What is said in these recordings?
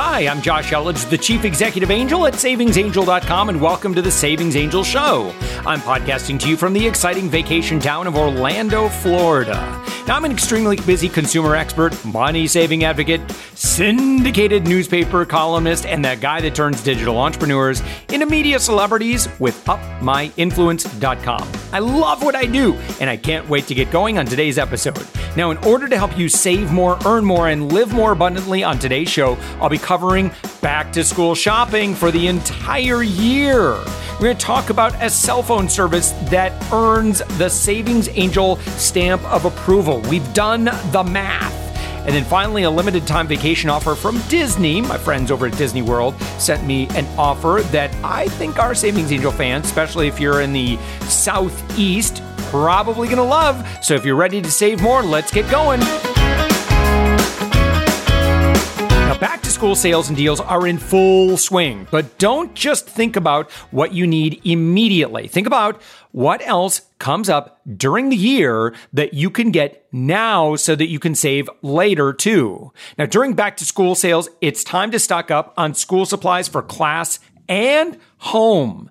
Hi, I'm Josh Elledge, the Chief Executive Angel at SavingsAngel.com, and welcome to the Savings Angel Show. I'm podcasting to you from the exciting vacation town of Orlando, Florida. I'm an extremely busy consumer expert, money saving advocate, syndicated newspaper columnist, and that guy that turns digital entrepreneurs into media celebrities with UpMyInfluence.com. I love what I do, and I can't wait to get going on today's episode. Now, in order to help you save more, earn more, and live more abundantly on today's show, I'll be covering back to school shopping for the entire year. We're going to talk about a cell phone service that earns the Savings Angel stamp of approval. We've done the math. And then finally, a limited time vacation offer from Disney. My friends over at Disney World sent me an offer that I think our Savings Angel fans, especially if you're in the Southeast, probably to love. So if you're ready to save more, let's get going. School sales and deals are in full swing, but don't just think about what you need immediately. Think about what else comes up during the year that you can get now so that you can save later too. Now, during back to school sales, it's time to stock up on school supplies for class and home.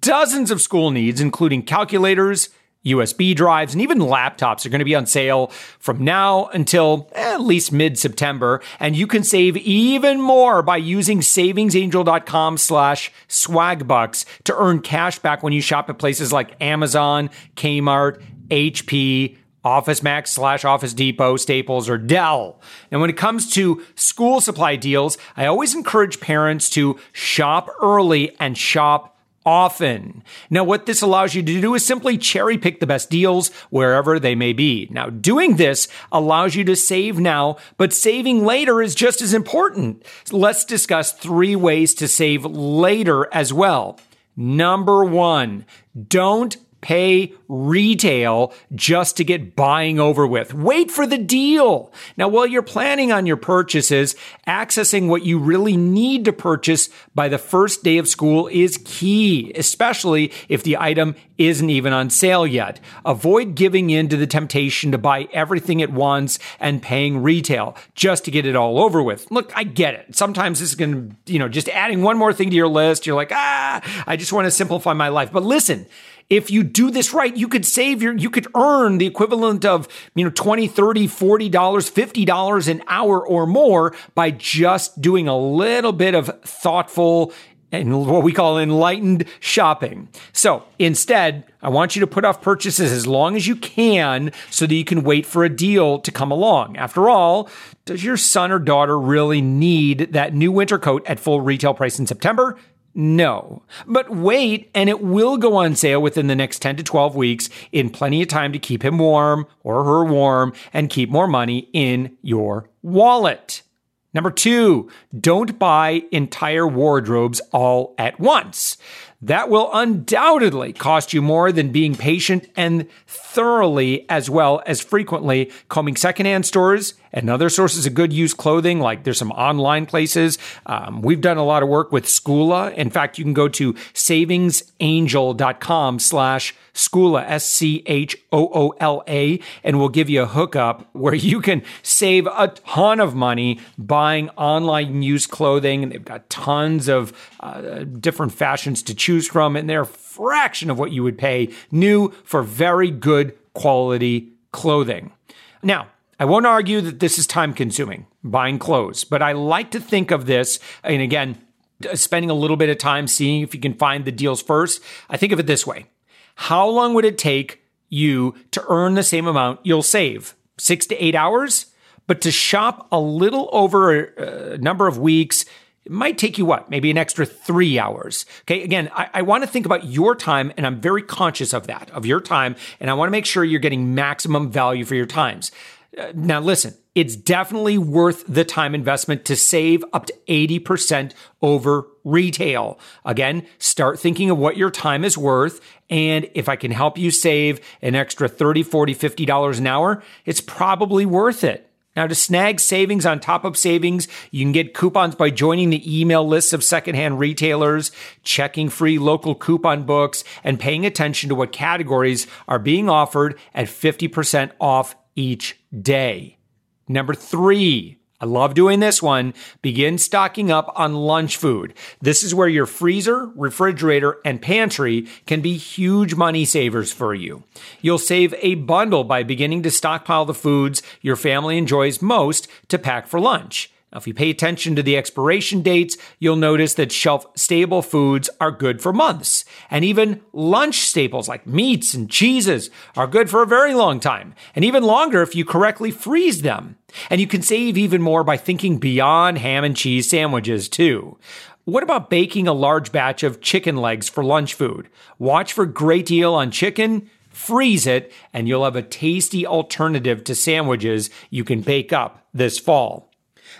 Dozens of school needs, including calculators, USB drives, and even laptops are going to be on sale from now until at least mid September. And you can save even more by using savingsangel.com slash swagbucks to earn cash back when you shop at places like Amazon, Kmart, HP, Office Max slash Office Depot, Staples, or Dell. And when it comes to school supply deals, I always encourage parents to shop early and shop often. Now, what this allows you to do is simply cherry pick the best deals wherever they may be. Now, doing this allows you to save now, but saving later is just as important. Let's discuss three ways to save later as well. Number one, don't pay retail just to get buying over with. Wait for the deal. Now, while you're planning on your purchases, accessing what you really need to purchase by the first day of school is key, especially if the item isn't even on sale yet. Avoid giving in to the temptation to buy everything at once and paying retail just to get it all over with. Look, I get it. Sometimes this is going to, you know, just adding one more thing to your list. You're like, ah, I just want to simplify my life. But listen, if you do this right, you could save your, you could earn the equivalent of, you know, 20, 30, 40 dollars, 50 dollars an hour or more by just doing a little bit of thoughtful and what we call enlightened shopping. So instead, I want you to put off purchases as long as you can so that you can wait for a deal to come along. After all, does your son or daughter really need that new winter coat at full retail price in September? No. But wait, and it will go on sale within the next 10 to 12 weeks in plenty of time to keep him warm or her warm and keep more money in your wallet. Number two, don't buy entire wardrobes all at once. That will undoubtedly cost you more than being patient and thoroughly, as well as frequently, combing secondhand stores and other sources of good used clothing. Like there's some online places. Um, we've done a lot of work with Schoola. In fact, you can go to savingsangel.com slash Schoola, S-C-H-O-O-L-A, and we'll give you a hookup where you can save a ton of money buying online used clothing. And they've got tons of uh, different fashions to choose from, and they're a fraction of what you would pay new for very good quality clothing. Now, I won't argue that this is time consuming, buying clothes, but I like to think of this, and again, spending a little bit of time seeing if you can find the deals first. I think of it this way How long would it take you to earn the same amount you'll save? Six to eight hours? But to shop a little over a number of weeks, it might take you what? Maybe an extra three hours. Okay. Again, I, I want to think about your time and I'm very conscious of that, of your time. And I want to make sure you're getting maximum value for your times. Now, listen, it's definitely worth the time investment to save up to 80% over retail. Again, start thinking of what your time is worth. And if I can help you save an extra 30, 40, $50 an hour, it's probably worth it. Now, to snag savings on top of savings, you can get coupons by joining the email lists of secondhand retailers, checking free local coupon books, and paying attention to what categories are being offered at 50% off each day. Number three, I love doing this one. Begin stocking up on lunch food. This is where your freezer, refrigerator, and pantry can be huge money savers for you. You'll save a bundle by beginning to stockpile the foods your family enjoys most to pack for lunch. Now, if you pay attention to the expiration dates, you'll notice that shelf stable foods are good for months. And even lunch staples like meats and cheeses are good for a very long time, and even longer if you correctly freeze them. And you can save even more by thinking beyond ham and cheese sandwiches, too. What about baking a large batch of chicken legs for lunch food? Watch for great deal on chicken, freeze it, and you'll have a tasty alternative to sandwiches you can bake up this fall.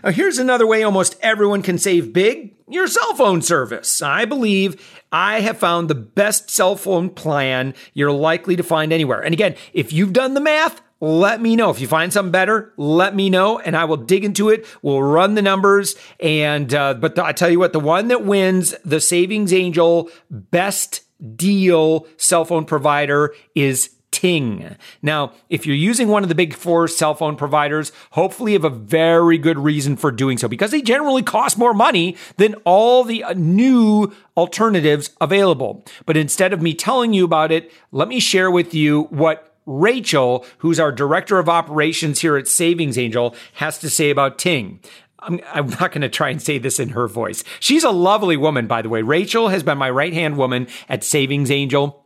Now, here's another way almost everyone can save big your cell phone service. I believe I have found the best cell phone plan you're likely to find anywhere. And again, if you've done the math, let me know. If you find something better, let me know and I will dig into it. We'll run the numbers. And, uh, but the, I tell you what, the one that wins the Savings Angel best deal cell phone provider is Ting. Now, if you're using one of the big four cell phone providers, hopefully you have a very good reason for doing so because they generally cost more money than all the uh, new alternatives available. But instead of me telling you about it, let me share with you what Rachel, who's our director of operations here at Savings Angel, has to say about Ting. I'm, I'm, not going to try and say this in her voice. She's a lovely woman, by the way. Rachel has been my right hand woman at Savings Angel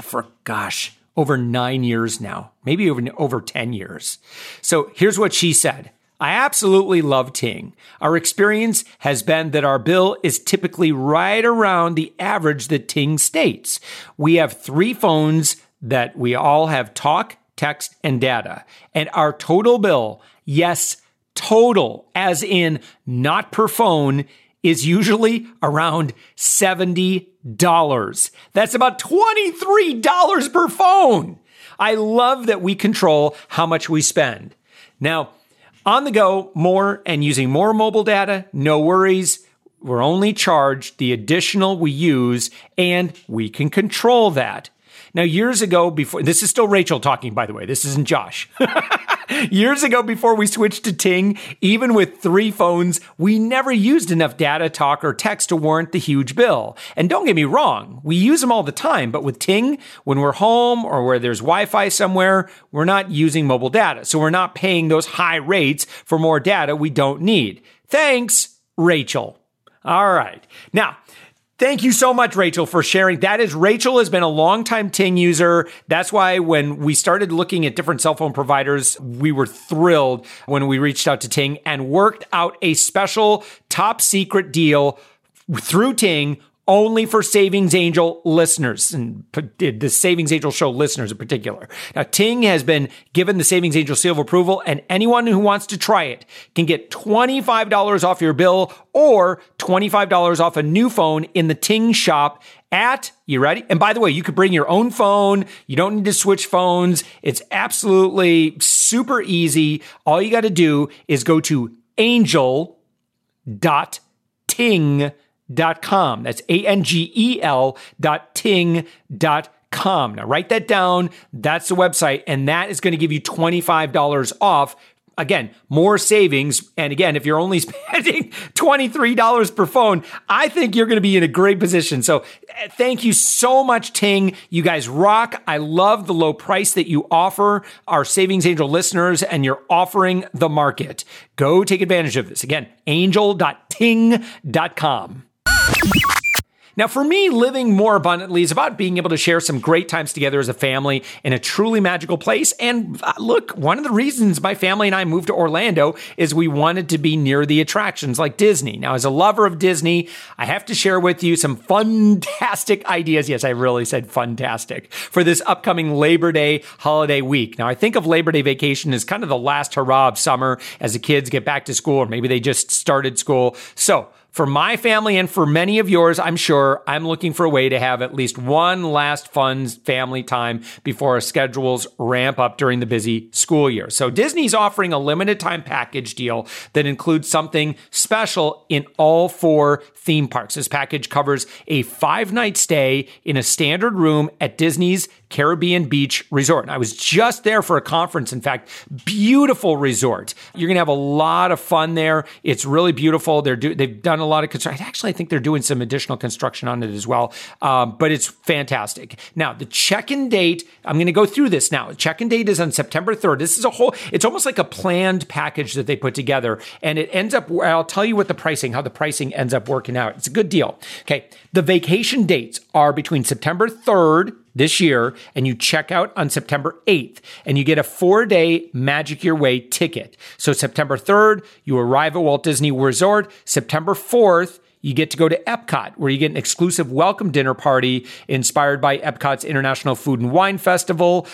for, gosh, over nine years now, maybe over, over 10 years. So here's what she said. I absolutely love Ting. Our experience has been that our bill is typically right around the average that Ting states. We have three phones that we all have talk, text, and data. And our total bill, yes, total, as in not per phone, is usually around $70. That's about $23 per phone. I love that we control how much we spend. Now, on the go, more and using more mobile data, no worries. We're only charged the additional we use and we can control that. Now, years ago, before this is still Rachel talking, by the way, this isn't Josh. years ago, before we switched to Ting, even with three phones, we never used enough data, talk, or text to warrant the huge bill. And don't get me wrong, we use them all the time, but with Ting, when we're home or where there's Wi Fi somewhere, we're not using mobile data. So we're not paying those high rates for more data we don't need. Thanks, Rachel. All right. Now, Thank you so much, Rachel, for sharing. That is, Rachel has been a longtime Ting user. That's why when we started looking at different cell phone providers, we were thrilled when we reached out to Ting and worked out a special top secret deal through Ting only for Savings Angel listeners and the Savings Angel show listeners in particular. Now, Ting has been given the Savings Angel seal of approval, and anyone who wants to try it can get $25 off your bill or $25 off a new phone in the Ting shop at, you ready? And by the way, you could bring your own phone. You don't need to switch phones. It's absolutely super easy. All you got to do is go to angel.ting.com dot com. That's A N G E L dot ting dot com. Now write that down. That's the website, and that is going to give you $25 off again, more savings. And again, if you're only spending $23 per phone, I think you're going to be in a great position. So eh, thank you so much, Ting. You guys rock. I love the low price that you offer our Savings Angel listeners and you're offering the market. Go take advantage of this. Again, angel.ting.com. Now, for me, living more abundantly is about being able to share some great times together as a family in a truly magical place. And uh, look, one of the reasons my family and I moved to Orlando is we wanted to be near the attractions like Disney. Now, as a lover of Disney, I have to share with you some fantastic ideas. Yes, I really said fantastic for this upcoming Labor Day holiday week. Now, I think of Labor Day vacation as kind of the last hurrah of summer as the kids get back to school, or maybe they just started school. So, for my family and for many of yours, I'm sure I'm looking for a way to have at least one last fun family time before our schedules ramp up during the busy school year. So Disney's offering a limited time package deal that includes something special in all four theme parks. This package covers a five night stay in a standard room at Disney's Caribbean Beach Resort. And I was just there for a conference. In fact, beautiful resort. You're going to have a lot of fun there. It's really beautiful. They're do, they've done a lot of construction. Actually, I think they're doing some additional construction on it as well. Um, but it's fantastic. Now, the check-in date. I'm going to go through this now. Check-in date is on September 3rd. This is a whole. It's almost like a planned package that they put together, and it ends up. I'll tell you what the pricing, how the pricing ends up working out. It's a good deal. Okay, the vacation dates are between September 3rd this year and you check out on September 8th and you get a four day Magic Your Way ticket. So September 3rd, you arrive at Walt Disney Resort. September 4th, you get to go to Epcot, where you get an exclusive welcome dinner party inspired by Epcot's International Food and Wine Festival.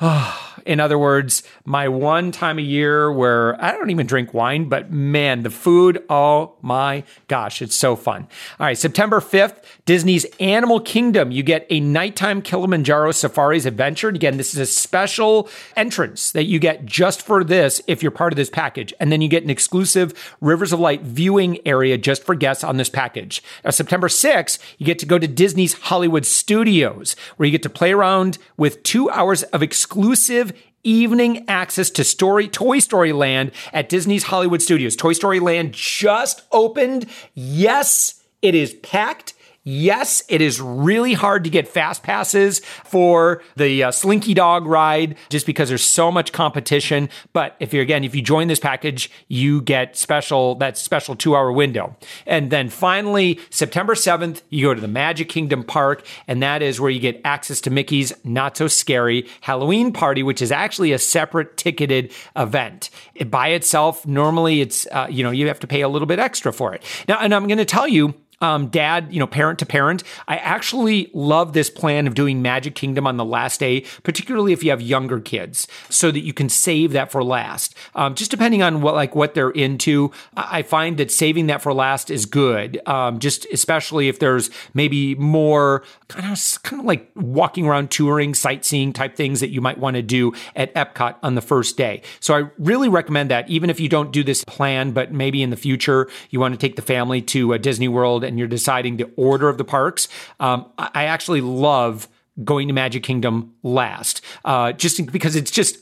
In other words, my one time a year where I don't even drink wine, but man, the food, oh my gosh, it's so fun. All right, September 5th, Disney's Animal Kingdom. You get a nighttime Kilimanjaro Safaris adventure. And again, this is a special entrance that you get just for this if you're part of this package. And then you get an exclusive Rivers of Light viewing area just for guests on this package. Now, September 6th, you get to go to Disney's Hollywood Studios, where you get to play around with two hours of exclusive evening access to story Toy Story Land at Disney's Hollywood Studios. Toy Story Land just opened. Yes, it is packed. Yes, it is really hard to get fast passes for the uh, Slinky Dog ride just because there's so much competition. But if you're again, if you join this package, you get special that special two hour window. And then finally, September 7th, you go to the Magic Kingdom Park, and that is where you get access to Mickey's Not So Scary Halloween Party, which is actually a separate ticketed event. It, by itself, normally it's uh, you know you have to pay a little bit extra for it. Now, and I'm going to tell you um, dad, you know, parent to parent. I actually love this plan of doing Magic Kingdom on the last day, particularly if you have younger kids, so that you can save that for last. Um, just depending on what like what they're into, I find that saving that for last is good. Um, just especially if there's maybe more kind of kind of like walking around, touring, sightseeing type things that you might want to do at Epcot on the first day. So I really recommend that, even if you don't do this plan, but maybe in the future you want to take the family to a Disney World and you're deciding the order of the parks, um, I actually love going to Magic Kingdom last, uh, just because it's just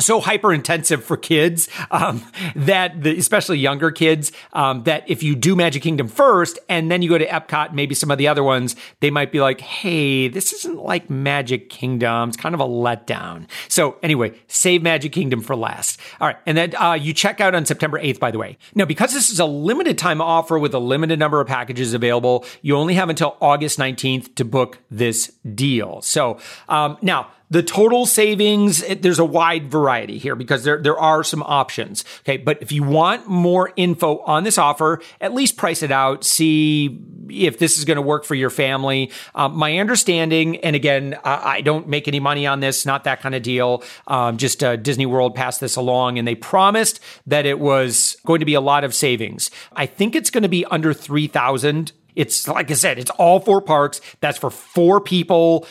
so hyper intensive for kids um, that the, especially younger kids um, that if you do magic kingdom first and then you go to epcot maybe some of the other ones they might be like hey this isn't like magic kingdom. It's kind of a letdown. So anyway save magic kingdom for last. All right and then uh, you check out on september 8th by the way. Now because this is a limited time offer with a limited number of packages available you only have until august 19th to book this deal. So um, now the total savings, it, there's a wide variety here because there, there are some options. Okay. But if you want more info on this offer, at least price it out, see if this is going to work for your family. Um, my understanding, and again, I, I, don't make any money on this, not that kind of deal. Um, just uh, Disney World passed this along and they promised that it was going to be a lot of savings. I think it's going to be under 3,000 it's like I said, it's all four parks. That's for four people.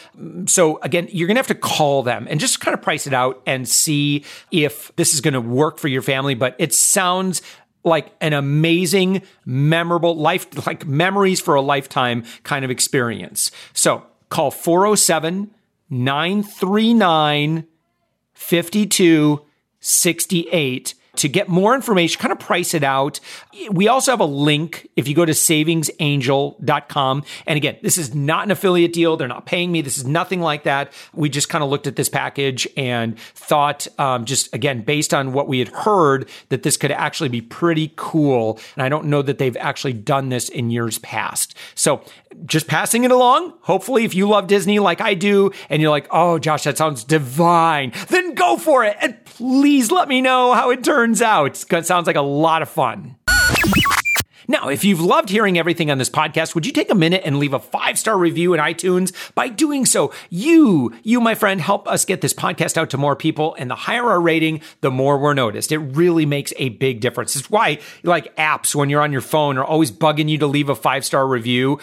So again, you're going to have to call them and just kind of price it out and see if this is going to work for your family. But it sounds like an amazing, memorable life, like memories for a lifetime kind of experience. So call 407 939 5268 to get more information, kind of price it out. We also have a link if you go to savingsangel.com. And again, this is not an affiliate deal. They're not paying me. This is nothing like that. We just kind of looked at this package and thought, um, just again, based on what we had heard, that this could actually be pretty cool. And I don't know that they've actually done this in years past. So just passing it along. Hopefully, if you love Disney like I do, and you're like, oh, Josh, that sounds divine, then go for it. And please let me know how it turns out. It sounds like a lot of fun. Now, if you've loved hearing everything on this podcast, would you take a minute and leave a five star review in iTunes? By doing so, you, you, my friend, help us get this podcast out to more people. And the higher our rating, the more we're noticed. It really makes a big difference. It's why, like apps, when you're on your phone, are always bugging you to leave a five star review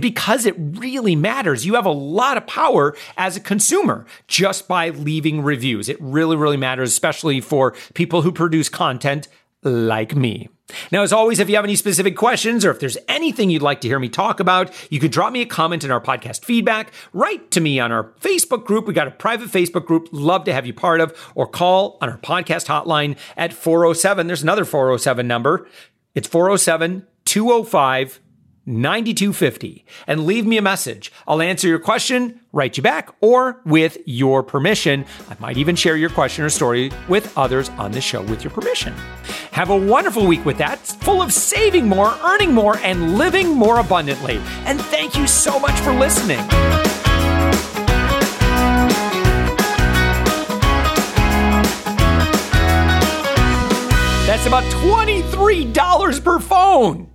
because it really matters. You have a lot of power as a consumer just by leaving reviews. It really, really matters, especially for people who produce content like me. Now, as always, if you have any specific questions or if there's anything you'd like to hear me talk about, you could drop me a comment in our podcast feedback, write to me on our Facebook group. We got a private Facebook group, love to have you part of, or call on our podcast hotline at 407. There's another 407 number. It's 407 205 9250 and leave me a message. I'll answer your question, write you back, or with your permission, I might even share your question or story with others on the show with your permission. Have a wonderful week with that, full of saving more, earning more, and living more abundantly. And thank you so much for listening. That's about $23 per phone.